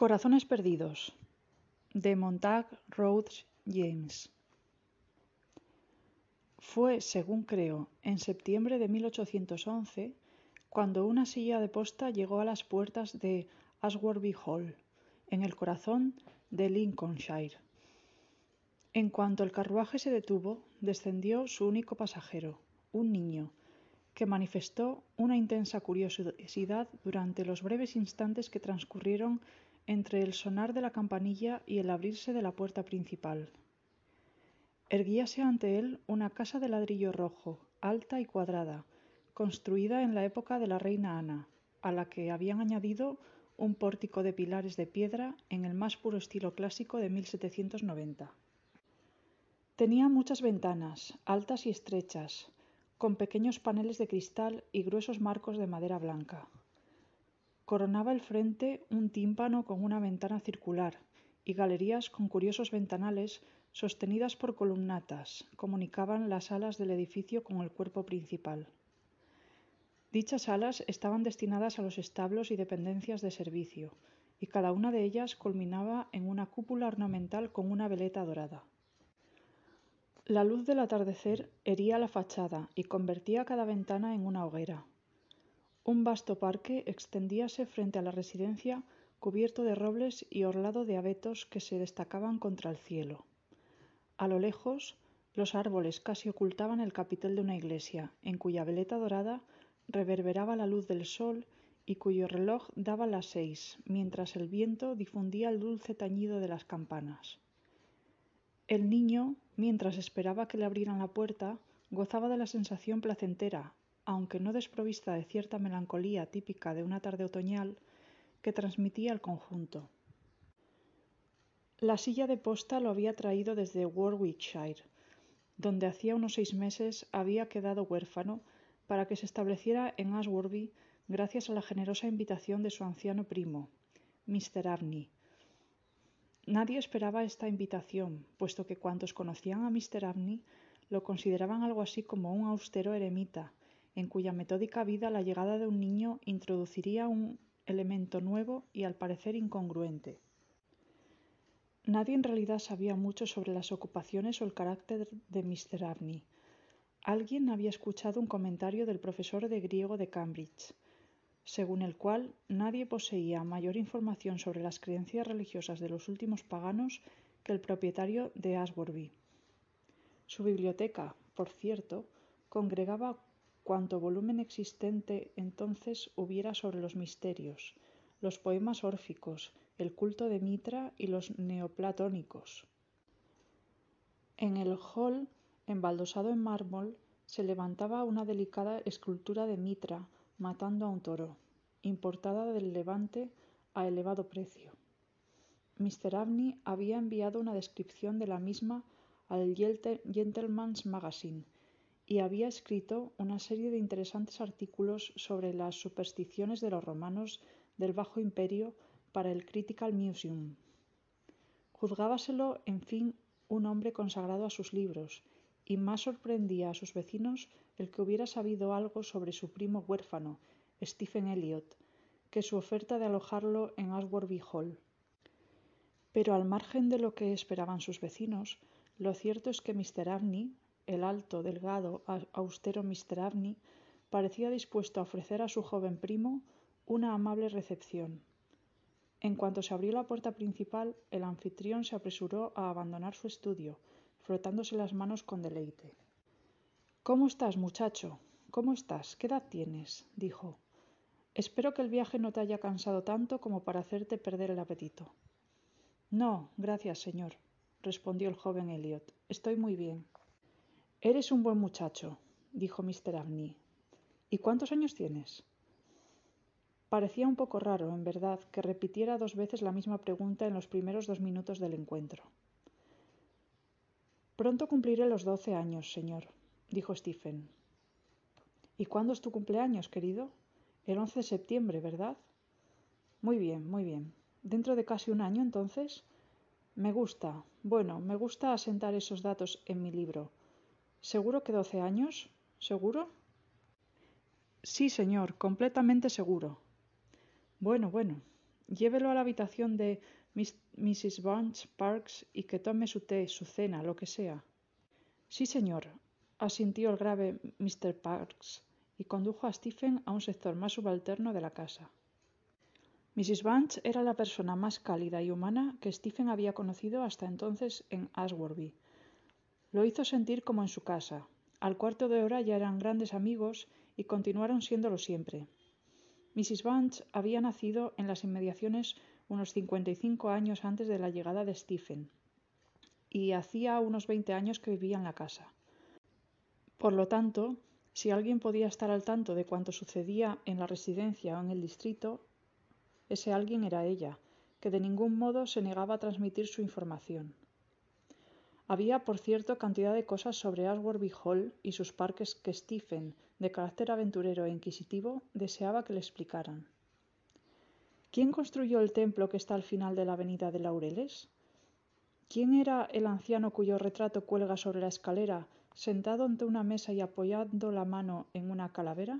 Corazones perdidos de Montague Rhodes James Fue, según creo, en septiembre de 1811 cuando una silla de posta llegó a las puertas de Ashworby Hall, en el corazón de Lincolnshire. En cuanto el carruaje se detuvo, descendió su único pasajero, un niño, que manifestó una intensa curiosidad durante los breves instantes que transcurrieron entre el sonar de la campanilla y el abrirse de la puerta principal. Erguíase ante él una casa de ladrillo rojo, alta y cuadrada, construida en la época de la reina Ana, a la que habían añadido un pórtico de pilares de piedra en el más puro estilo clásico de 1790. Tenía muchas ventanas, altas y estrechas, con pequeños paneles de cristal y gruesos marcos de madera blanca. Coronaba el frente un tímpano con una ventana circular y galerías con curiosos ventanales sostenidas por columnatas comunicaban las alas del edificio con el cuerpo principal. Dichas alas estaban destinadas a los establos y dependencias de servicio, y cada una de ellas culminaba en una cúpula ornamental con una veleta dorada. La luz del atardecer hería la fachada y convertía cada ventana en una hoguera. Un vasto parque extendíase frente a la residencia cubierto de robles y orlado de abetos que se destacaban contra el cielo. A lo lejos, los árboles casi ocultaban el capitel de una iglesia, en cuya veleta dorada reverberaba la luz del sol y cuyo reloj daba las seis, mientras el viento difundía el dulce tañido de las campanas. El niño, mientras esperaba que le abrieran la puerta, gozaba de la sensación placentera, aunque no desprovista de cierta melancolía típica de una tarde otoñal, que transmitía el conjunto. La silla de posta lo había traído desde Warwickshire, donde hacía unos seis meses había quedado huérfano para que se estableciera en Ashworby gracias a la generosa invitación de su anciano primo, Mr. Abney. Nadie esperaba esta invitación, puesto que cuantos conocían a Mr. Abney lo consideraban algo así como un austero eremita, en cuya metódica vida la llegada de un niño introduciría un elemento nuevo y al parecer incongruente. Nadie en realidad sabía mucho sobre las ocupaciones o el carácter de Mr. Abney. Alguien había escuchado un comentario del profesor de griego de Cambridge, según el cual nadie poseía mayor información sobre las creencias religiosas de los últimos paganos que el propietario de Ashworby. Su biblioteca, por cierto, congregaba cuanto volumen existente entonces hubiera sobre los misterios, los poemas órficos, el culto de Mitra y los neoplatónicos. En el hall, embaldosado en mármol, se levantaba una delicada escultura de Mitra matando a un toro, importada del Levante a elevado precio. Mr. Abney había enviado una descripción de la misma al Gentleman's Magazine y había escrito una serie de interesantes artículos sobre las supersticiones de los romanos del Bajo Imperio para el Critical Museum. Juzgábaselo, en fin, un hombre consagrado a sus libros, y más sorprendía a sus vecinos el que hubiera sabido algo sobre su primo huérfano, Stephen Elliot, que su oferta de alojarlo en Ashworby Hall. Pero al margen de lo que esperaban sus vecinos, lo cierto es que Mr. Abney, el alto, delgado, austero Mr. Abney parecía dispuesto a ofrecer a su joven primo una amable recepción. En cuanto se abrió la puerta principal, el anfitrión se apresuró a abandonar su estudio, frotándose las manos con deleite. ¿Cómo estás, muchacho? ¿Cómo estás? ¿Qué edad tienes? dijo. Espero que el viaje no te haya cansado tanto como para hacerte perder el apetito. No, gracias, señor, respondió el joven Elliot. Estoy muy bien. Eres un buen muchacho, dijo Mr. Abney. ¿Y cuántos años tienes? Parecía un poco raro, en verdad, que repitiera dos veces la misma pregunta en los primeros dos minutos del encuentro. Pronto cumpliré los doce años, señor, dijo Stephen. ¿Y cuándo es tu cumpleaños, querido? El once de septiembre, ¿verdad? Muy bien, muy bien. ¿Dentro de casi un año, entonces? Me gusta. Bueno, me gusta asentar esos datos en mi libro ¿Seguro que doce años? ¿Seguro? Sí, señor, completamente seguro. Bueno, bueno. Llévelo a la habitación de Mrs. Bunch Parks y que tome su té, su cena, lo que sea. Sí, señor, asintió el grave Mr. Parks y condujo a Stephen a un sector más subalterno de la casa. Mrs. Bunch era la persona más cálida y humana que Stephen había conocido hasta entonces en Ashworby. Lo hizo sentir como en su casa. Al cuarto de hora ya eran grandes amigos y continuaron siéndolo siempre. Mrs. Bunch había nacido en las inmediaciones unos 55 años antes de la llegada de Stephen y hacía unos 20 años que vivía en la casa. Por lo tanto, si alguien podía estar al tanto de cuanto sucedía en la residencia o en el distrito, ese alguien era ella, que de ningún modo se negaba a transmitir su información. Había, por cierto, cantidad de cosas sobre Ashworby Hall y sus parques que Stephen, de carácter aventurero e inquisitivo, deseaba que le explicaran. ¿Quién construyó el templo que está al final de la avenida de Laureles? ¿Quién era el anciano cuyo retrato cuelga sobre la escalera, sentado ante una mesa y apoyando la mano en una calavera?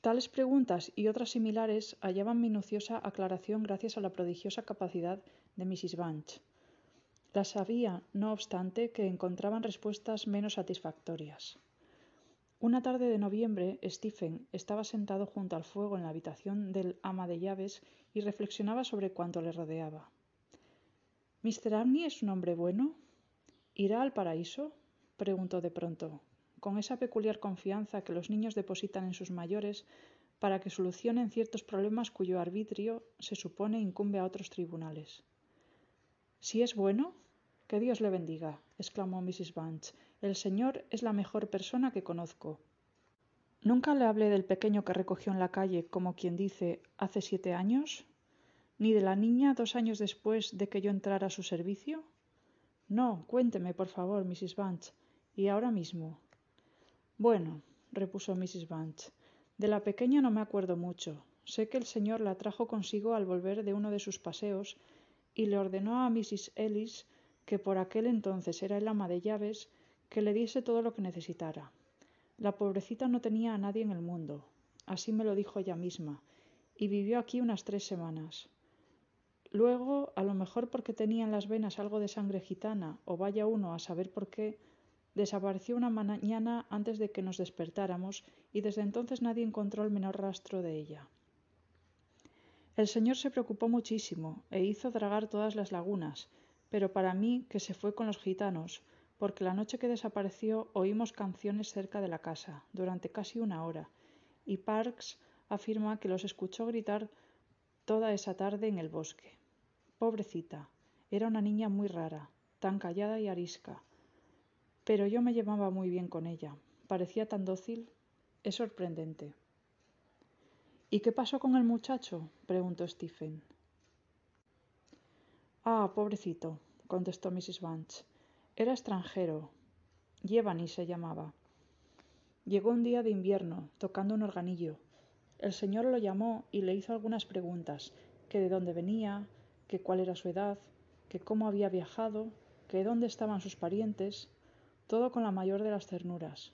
Tales preguntas y otras similares hallaban minuciosa aclaración gracias a la prodigiosa capacidad de Mrs. Bunch. Las había, no obstante, que encontraban respuestas menos satisfactorias. Una tarde de noviembre, Stephen estaba sentado junto al fuego en la habitación del ama de llaves y reflexionaba sobre cuanto le rodeaba. ¿Mr. Abney es un hombre bueno? ¿Irá al paraíso? preguntó de pronto, con esa peculiar confianza que los niños depositan en sus mayores para que solucionen ciertos problemas cuyo arbitrio se supone incumbe a otros tribunales. Si es bueno, que Dios le bendiga, exclamó Mrs. Bunch. El señor es la mejor persona que conozco. ¿Nunca le hablé del pequeño que recogió en la calle, como quien dice, hace siete años? ¿Ni de la niña dos años después de que yo entrara a su servicio? No, cuénteme, por favor, Mrs. Bunch, y ahora mismo. Bueno, repuso Mrs. Bunch, de la pequeña no me acuerdo mucho. Sé que el señor la trajo consigo al volver de uno de sus paseos y le ordenó a Mrs. Ellis, que por aquel entonces era el ama de llaves, que le diese todo lo que necesitara. La pobrecita no tenía a nadie en el mundo, así me lo dijo ella misma, y vivió aquí unas tres semanas. Luego, a lo mejor porque tenía en las venas algo de sangre gitana, o vaya uno a saber por qué, Desapareció una mañana antes de que nos despertáramos y desde entonces nadie encontró el menor rastro de ella. El señor se preocupó muchísimo e hizo dragar todas las lagunas, pero para mí que se fue con los gitanos, porque la noche que desapareció oímos canciones cerca de la casa, durante casi una hora, y Parks afirma que los escuchó gritar toda esa tarde en el bosque. Pobrecita, era una niña muy rara, tan callada y arisca, pero yo me llevaba muy bien con ella. Parecía tan dócil. Es sorprendente. ¿Y qué pasó con el muchacho? preguntó Stephen. Ah, pobrecito, contestó Mrs. Bunch. Era extranjero. Giovanni se llamaba. Llegó un día de invierno, tocando un organillo. El señor lo llamó y le hizo algunas preguntas, que de dónde venía, que cuál era su edad, que cómo había viajado, que dónde estaban sus parientes, todo con la mayor de las ternuras.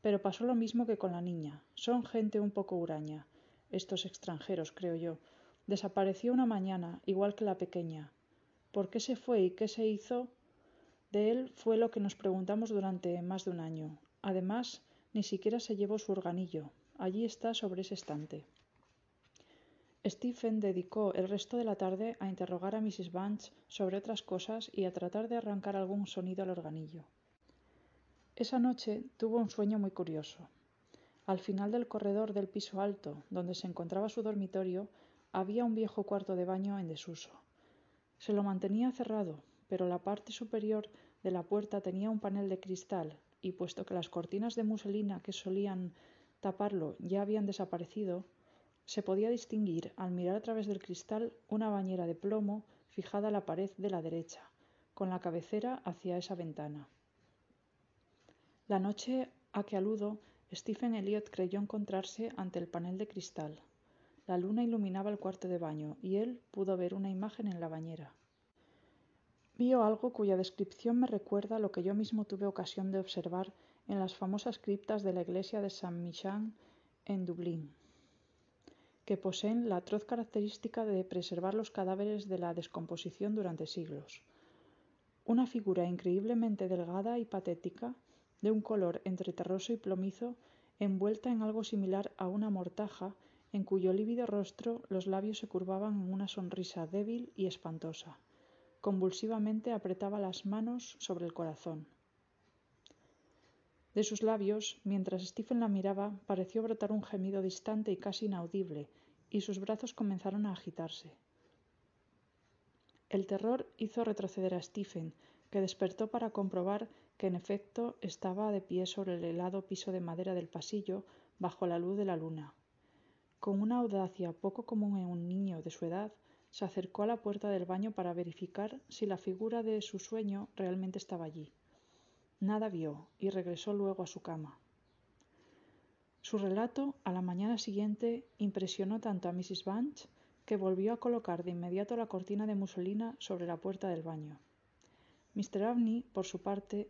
Pero pasó lo mismo que con la niña. Son gente un poco huraña. Estos extranjeros, creo yo. Desapareció una mañana, igual que la pequeña. ¿Por qué se fue y qué se hizo? De él fue lo que nos preguntamos durante más de un año. Además, ni siquiera se llevó su organillo. Allí está sobre ese estante. Stephen dedicó el resto de la tarde a interrogar a Mrs. Bunch sobre otras cosas y a tratar de arrancar algún sonido al organillo. Esa noche tuvo un sueño muy curioso. Al final del corredor del piso alto, donde se encontraba su dormitorio, había un viejo cuarto de baño en desuso. Se lo mantenía cerrado, pero la parte superior de la puerta tenía un panel de cristal, y puesto que las cortinas de muselina que solían taparlo ya habían desaparecido, se podía distinguir, al mirar a través del cristal, una bañera de plomo fijada a la pared de la derecha, con la cabecera hacia esa ventana. La noche a que aludo, Stephen Elliot creyó encontrarse ante el panel de cristal. La luna iluminaba el cuarto de baño y él pudo ver una imagen en la bañera. Vio algo cuya descripción me recuerda lo que yo mismo tuve ocasión de observar en las famosas criptas de la iglesia de San Michan en Dublín. que poseen la atroz característica de preservar los cadáveres de la descomposición durante siglos. Una figura increíblemente delgada y patética, de un color entre terroso y plomizo, envuelta en algo similar a una mortaja, en cuyo lívido rostro los labios se curvaban en una sonrisa débil y espantosa. Convulsivamente apretaba las manos sobre el corazón. De sus labios, mientras Stephen la miraba, pareció brotar un gemido distante y casi inaudible, y sus brazos comenzaron a agitarse. El terror hizo retroceder a Stephen, que despertó para comprobar que en efecto estaba de pie sobre el helado piso de madera del pasillo, bajo la luz de la luna. Con una audacia poco común en un niño de su edad, se acercó a la puerta del baño para verificar si la figura de su sueño realmente estaba allí. Nada vio y regresó luego a su cama. Su relato a la mañana siguiente impresionó tanto a Mrs. Bunch que volvió a colocar de inmediato la cortina de muselina sobre la puerta del baño. Mr. Abney, por su parte,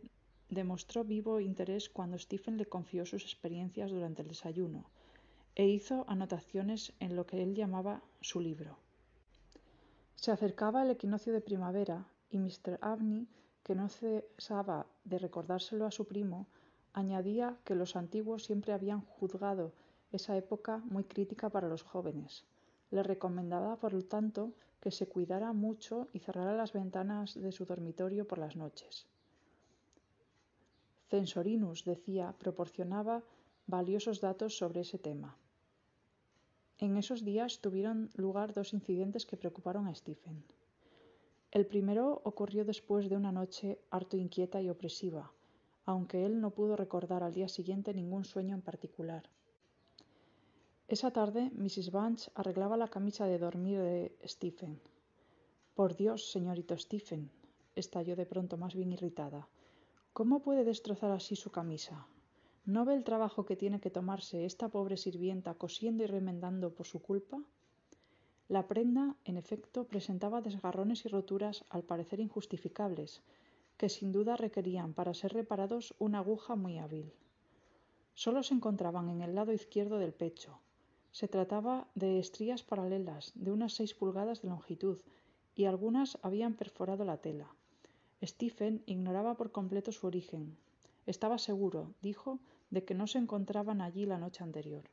demostró vivo interés cuando Stephen le confió sus experiencias durante el desayuno e hizo anotaciones en lo que él llamaba su libro. Se acercaba el equinoccio de primavera y Mr. Abney, que no cesaba de recordárselo a su primo, añadía que los antiguos siempre habían juzgado esa época muy crítica para los jóvenes. Le recomendaba, por lo tanto, que se cuidara mucho y cerrara las ventanas de su dormitorio por las noches. Censorinus, decía, proporcionaba valiosos datos sobre ese tema. En esos días tuvieron lugar dos incidentes que preocuparon a Stephen. El primero ocurrió después de una noche harto inquieta y opresiva, aunque él no pudo recordar al día siguiente ningún sueño en particular. Esa tarde Mrs. Bunch arreglaba la camisa de dormir de Stephen. Por Dios, señorito Stephen, estalló de pronto más bien irritada. ¿Cómo puede destrozar así su camisa? ¿No ve el trabajo que tiene que tomarse esta pobre sirvienta cosiendo y remendando por su culpa? La prenda, en efecto, presentaba desgarrones y roturas al parecer injustificables, que sin duda requerían para ser reparados una aguja muy hábil. Solo se encontraban en el lado izquierdo del pecho. Se trataba de estrías paralelas de unas seis pulgadas de longitud y algunas habían perforado la tela. Stephen ignoraba por completo su origen, estaba seguro, dijo, de que no se encontraban allí la noche anterior.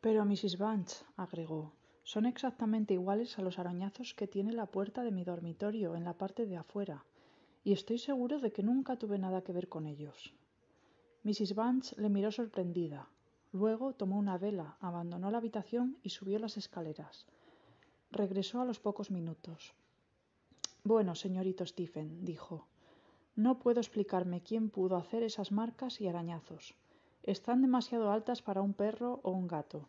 Pero Mrs. Bunch, agregó, son exactamente iguales a los arañazos que tiene la puerta de mi dormitorio en la parte de afuera, y estoy seguro de que nunca tuve nada que ver con ellos. Mrs. Bunch le miró sorprendida. Luego tomó una vela, abandonó la habitación y subió las escaleras. Regresó a los pocos minutos. Bueno, señorito Stephen, dijo, no puedo explicarme quién pudo hacer esas marcas y arañazos. Están demasiado altas para un perro o un gato,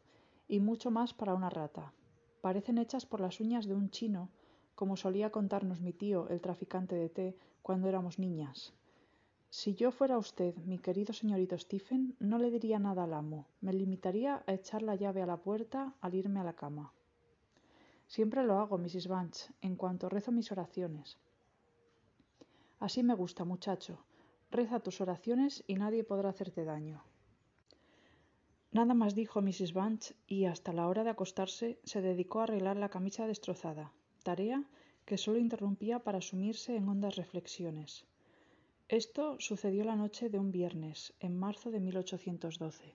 y mucho más para una rata. Parecen hechas por las uñas de un chino, como solía contarnos mi tío, el traficante de té, cuando éramos niñas. Si yo fuera usted, mi querido señorito Stephen, no le diría nada al amo. Me limitaría a echar la llave a la puerta al irme a la cama. Siempre lo hago, Mrs. Bunch, en cuanto rezo mis oraciones. Así me gusta, muchacho. Reza tus oraciones y nadie podrá hacerte daño. Nada más dijo Mrs. Bunch y hasta la hora de acostarse se dedicó a arreglar la camisa destrozada, tarea que solo interrumpía para sumirse en hondas reflexiones. Esto sucedió la noche de un viernes, en marzo de 1812.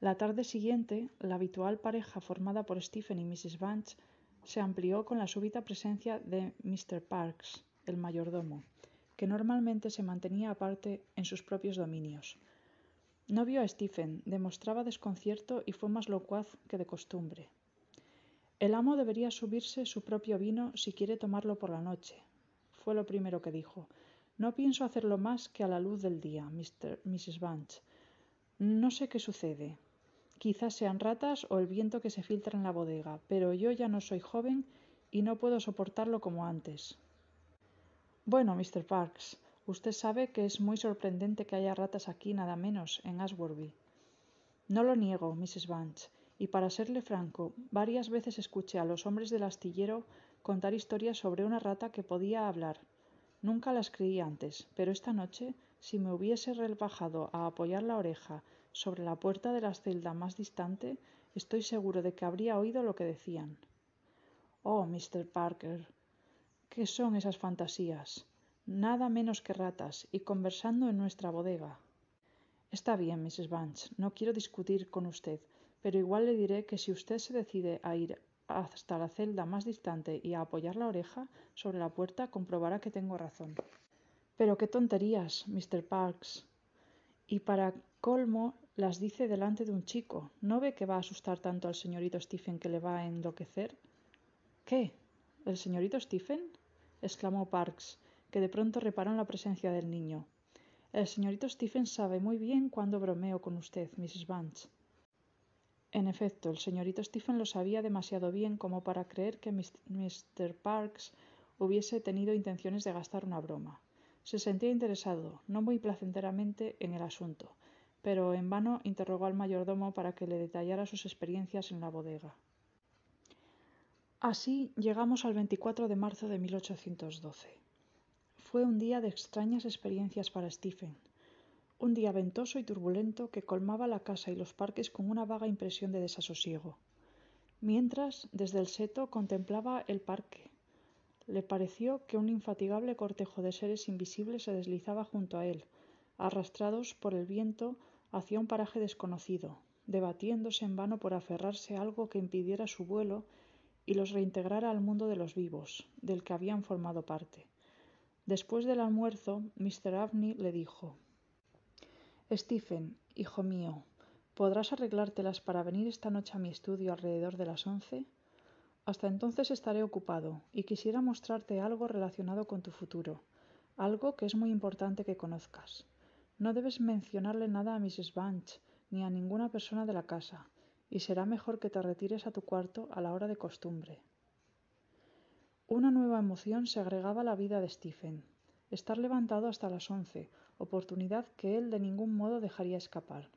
La tarde siguiente, la habitual pareja formada por Stephen y Mrs. Bunch se amplió con la súbita presencia de Mr. Parks, el mayordomo, que normalmente se mantenía aparte en sus propios dominios. No vio a Stephen, demostraba desconcierto y fue más locuaz que de costumbre. El amo debería subirse su propio vino si quiere tomarlo por la noche, fue lo primero que dijo. No pienso hacerlo más que a la luz del día, Mr. Mrs. Bunch. No sé qué sucede. Quizás sean ratas o el viento que se filtra en la bodega, pero yo ya no soy joven y no puedo soportarlo como antes. Bueno, Mr. Parks, usted sabe que es muy sorprendente que haya ratas aquí nada menos, en Ashworby. No lo niego, Mrs. Bunch, y para serle franco, varias veces escuché a los hombres del astillero contar historias sobre una rata que podía hablar. Nunca las creí antes, pero esta noche, si me hubiese rebajado a apoyar la oreja sobre la puerta de la celda más distante, Estoy seguro de que habría oído lo que decían. Oh, Mr. Parker, ¿qué son esas fantasías? Nada menos que ratas, y conversando en nuestra bodega. Está bien, Mrs. Bunch, no quiero discutir con usted, pero igual le diré que si usted se decide a ir hasta la celda más distante y a apoyar la oreja sobre la puerta, comprobará que tengo razón. Pero qué tonterías, Mr. Parks. Y para colmo las dice delante de un chico. ¿No ve que va a asustar tanto al señorito Stephen que le va a enloquecer? ¿Qué? ¿El señorito Stephen? exclamó Parks, que de pronto reparó en la presencia del niño. El señorito Stephen sabe muy bien cuándo bromeo con usted, Mrs. Bunch. En efecto, el señorito Stephen lo sabía demasiado bien como para creer que Mr. Parks hubiese tenido intenciones de gastar una broma. Se sentía interesado, no muy placenteramente, en el asunto, pero en vano interrogó al mayordomo para que le detallara sus experiencias en la bodega. Así llegamos al 24 de marzo de 1812. Fue un día de extrañas experiencias para Stephen un día ventoso y turbulento que colmaba la casa y los parques con una vaga impresión de desasosiego. Mientras, desde el seto contemplaba el parque. Le pareció que un infatigable cortejo de seres invisibles se deslizaba junto a él, arrastrados por el viento hacia un paraje desconocido, debatiéndose en vano por aferrarse a algo que impidiera su vuelo y los reintegrara al mundo de los vivos, del que habían formado parte. Después del almuerzo, Mr. Abney le dijo Stephen, hijo mío, ¿podrás arreglártelas para venir esta noche a mi estudio alrededor de las once? Hasta entonces estaré ocupado y quisiera mostrarte algo relacionado con tu futuro, algo que es muy importante que conozcas. No debes mencionarle nada a Mrs. Bunch ni a ninguna persona de la casa, y será mejor que te retires a tu cuarto a la hora de costumbre. Una nueva emoción se agregaba a la vida de Stephen. Estar levantado hasta las once, oportunidad que él de ningún modo dejaría escapar.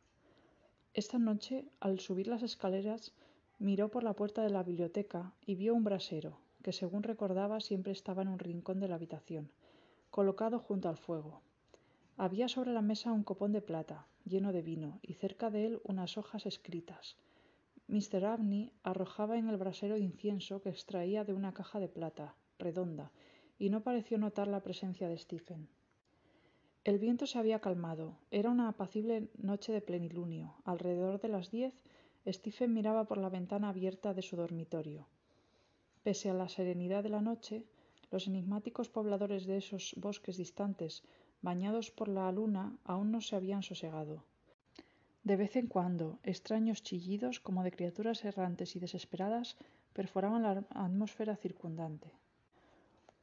Esta noche, al subir las escaleras, miró por la puerta de la biblioteca y vio un brasero, que según recordaba siempre estaba en un rincón de la habitación, colocado junto al fuego. Había sobre la mesa un copón de plata, lleno de vino, y cerca de él unas hojas escritas. Mr. Abney arrojaba en el brasero incienso que extraía de una caja de plata, redonda, y no pareció notar la presencia de Stephen. El viento se había calmado. Era una apacible noche de plenilunio. Alrededor de las diez, Stephen miraba por la ventana abierta de su dormitorio. Pese a la serenidad de la noche, los enigmáticos pobladores de esos bosques distantes, bañados por la luna, aún no se habían sosegado. De vez en cuando, extraños chillidos, como de criaturas errantes y desesperadas, perforaban la atmósfera circundante.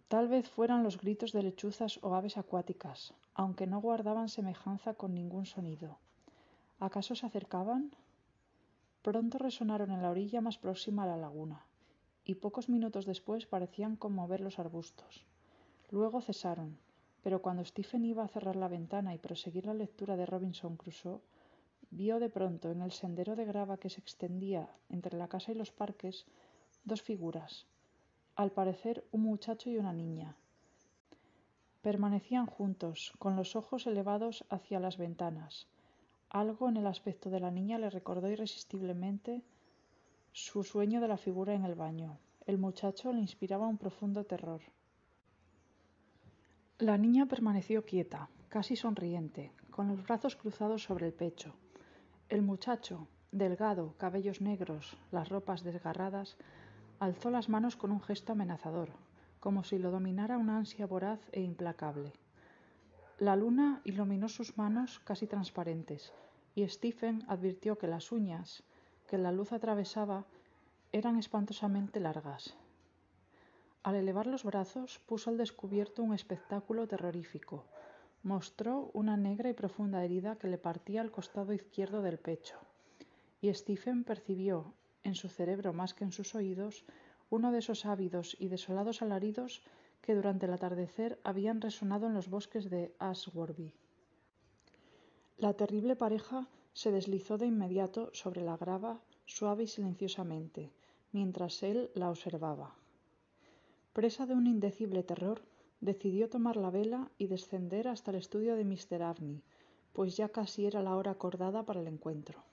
Tal vez fueran los gritos de lechuzas o aves acuáticas, aunque no guardaban semejanza con ningún sonido. ¿Acaso se acercaban? Pronto resonaron en la orilla más próxima a la laguna, y pocos minutos después parecían conmover los arbustos. Luego cesaron, pero cuando Stephen iba a cerrar la ventana y proseguir la lectura de Robinson Crusoe, vio de pronto en el sendero de grava que se extendía entre la casa y los parques dos figuras, al parecer un muchacho y una niña. Permanecían juntos, con los ojos elevados hacia las ventanas. Algo en el aspecto de la niña le recordó irresistiblemente su sueño de la figura en el baño. El muchacho le inspiraba un profundo terror. La niña permaneció quieta, casi sonriente, con los brazos cruzados sobre el pecho. El muchacho, delgado, cabellos negros, las ropas desgarradas, alzó las manos con un gesto amenazador, como si lo dominara una ansia voraz e implacable. La luna iluminó sus manos casi transparentes, y Stephen advirtió que las uñas que la luz atravesaba eran espantosamente largas. Al elevar los brazos puso al descubierto un espectáculo terrorífico. Mostró una negra y profunda herida que le partía al costado izquierdo del pecho, y Stephen percibió en su cerebro más que en sus oídos, uno de esos ávidos y desolados alaridos que durante el atardecer habían resonado en los bosques de Ashworby. La terrible pareja se deslizó de inmediato sobre la grava suave y silenciosamente, mientras él la observaba. Presa de un indecible terror, decidió tomar la vela y descender hasta el estudio de Mr. Abney, pues ya casi era la hora acordada para el encuentro.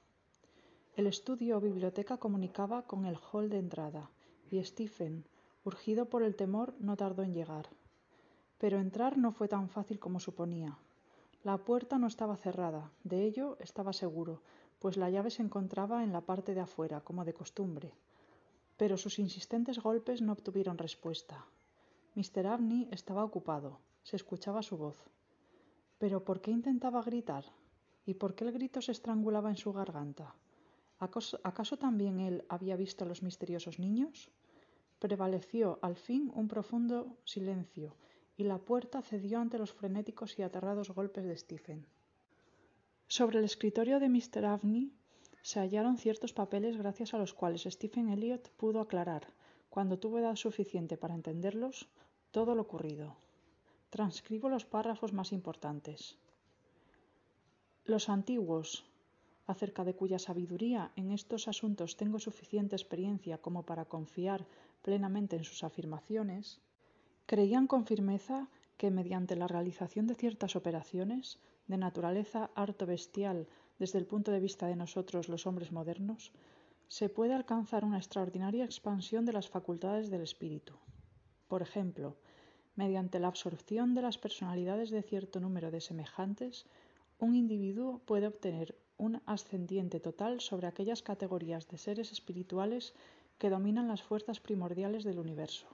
El estudio o biblioteca comunicaba con el hall de entrada, y Stephen, urgido por el temor, no tardó en llegar. Pero entrar no fue tan fácil como suponía. La puerta no estaba cerrada, de ello estaba seguro, pues la llave se encontraba en la parte de afuera, como de costumbre. Pero sus insistentes golpes no obtuvieron respuesta. Mr. Abney estaba ocupado, se escuchaba su voz. ¿Pero por qué intentaba gritar? ¿Y por qué el grito se estrangulaba en su garganta? ¿Acaso, también él había visto a los misteriosos niños? Prevaleció al fin un profundo silencio, y la puerta cedió ante los frenéticos y aterrados golpes de Stephen. Sobre el escritorio de Mr. Abney se hallaron ciertos papeles gracias a los cuales Stephen Elliot pudo aclarar, cuando tuvo edad suficiente para entenderlos, todo lo ocurrido. Transcribo los párrafos más importantes. Los antiguos, acerca de cuya sabiduría en estos asuntos tengo suficiente experiencia como para confiar plenamente en sus afirmaciones, creían con firmeza que mediante la realización de ciertas operaciones, de naturaleza harto bestial desde el punto de vista de nosotros los hombres modernos, se puede alcanzar una extraordinaria expansión de las facultades del espíritu. Por ejemplo, Mediante la absorción de las personalidades de cierto número de semejantes, un individuo puede obtener un ascendiente total sobre aquellas categorías de seres espirituales que dominan las fuerzas primordiales del universo.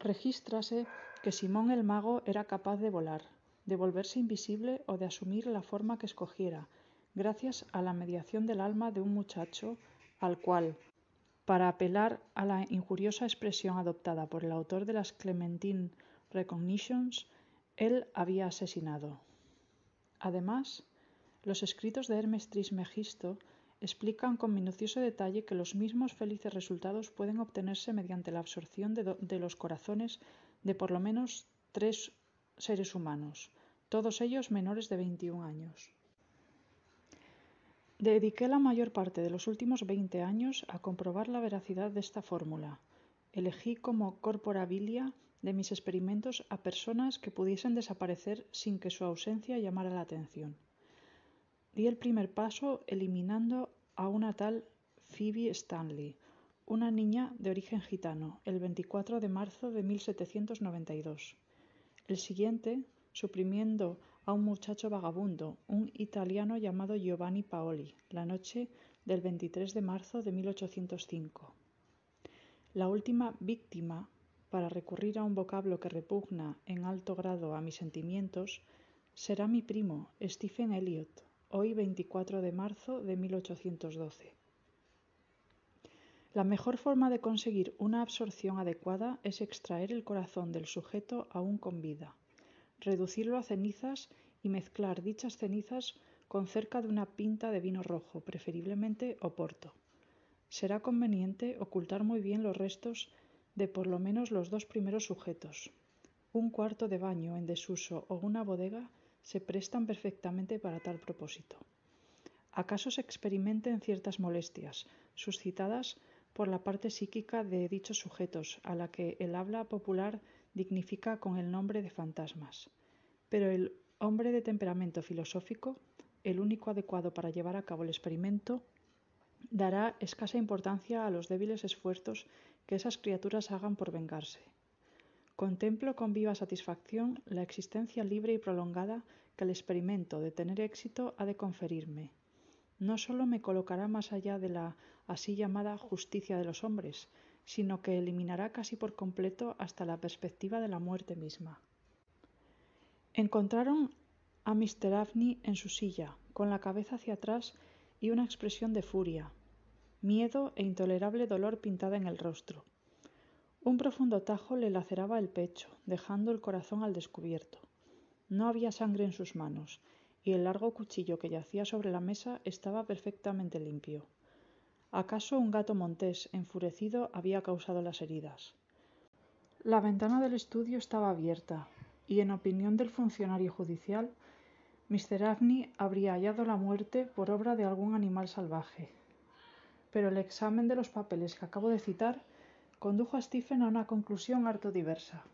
Regístrase que Simón el mago era capaz de volar, de volverse invisible o de asumir la forma que escogiera, gracias a la mediación del alma de un muchacho al cual, para apelar a la injuriosa expresión adoptada por el autor de las Clementine Recognitions, él había asesinado. Además, los escritos de Hermes Trismegisto explican con minucioso detalle que los mismos felices resultados pueden obtenerse mediante la absorción de, de, los corazones de por lo menos tres seres humanos, todos ellos menores de 21 años. Dediqué la mayor parte de los últimos veinte años a comprobar la veracidad de esta fórmula. Elegí como corporabilia de mis experimentos a personas que pudiesen desaparecer sin que su ausencia llamara la atención. Di el primer paso eliminando a una tal Phoebe Stanley, una niña de origen gitano, el 24 de marzo de 1792. El siguiente, suprimiendo a un muchacho vagabundo, un italiano llamado Giovanni Paoli, la noche del 23 de marzo de 1805. La última víctima, para recurrir a un vocablo que repugna en alto grado a mis sentimientos, será mi primo, Stephen Elliot, hoy 24 de marzo de 1812. La mejor forma de conseguir una absorción adecuada es extraer el corazón del sujeto aún con vida reducirlo a cenizas y mezclar dichas cenizas con cerca de una pinta de vino rojo, preferiblemente oporto. Será conveniente ocultar muy bien los restos de por lo menos los dos primeros sujetos. Un cuarto de baño en desuso o una bodega se prestan perfectamente para tal propósito. ¿Acaso se experimenten ciertas molestias, suscitadas por la parte psíquica de dichos sujetos, a la que el habla popular dignifica con el nombre de fantasmas. Pero el hombre de temperamento filosófico, el único adecuado para llevar a cabo el experimento, dará escasa importancia a los débiles esfuerzos que esas criaturas hagan por vengarse. Contemplo con viva satisfacción la existencia libre y prolongada que el experimento de tener éxito ha de conferirme. No sólo me colocará más allá de la así llamada justicia de los hombres, sino que eliminará casi por completo hasta la perspectiva de la muerte misma. Encontraron a Mr. Abney en su silla, con la cabeza hacia atrás y una expresión de furia, miedo e intolerable dolor pintada en el rostro. Un profundo tajo le laceraba el pecho, dejando el corazón al descubierto. No había sangre en sus manos, y el largo cuchillo que yacía sobre la mesa estaba perfectamente limpio. ¿Acaso un gato montés enfurecido había causado las heridas? La ventana del estudio estaba abierta, y en opinión del funcionario judicial, Mr. Abney habría hallado la muerte por obra de algún animal salvaje. Pero el examen de los papeles que acabo de citar condujo a Stephen a una conclusión harto diversa.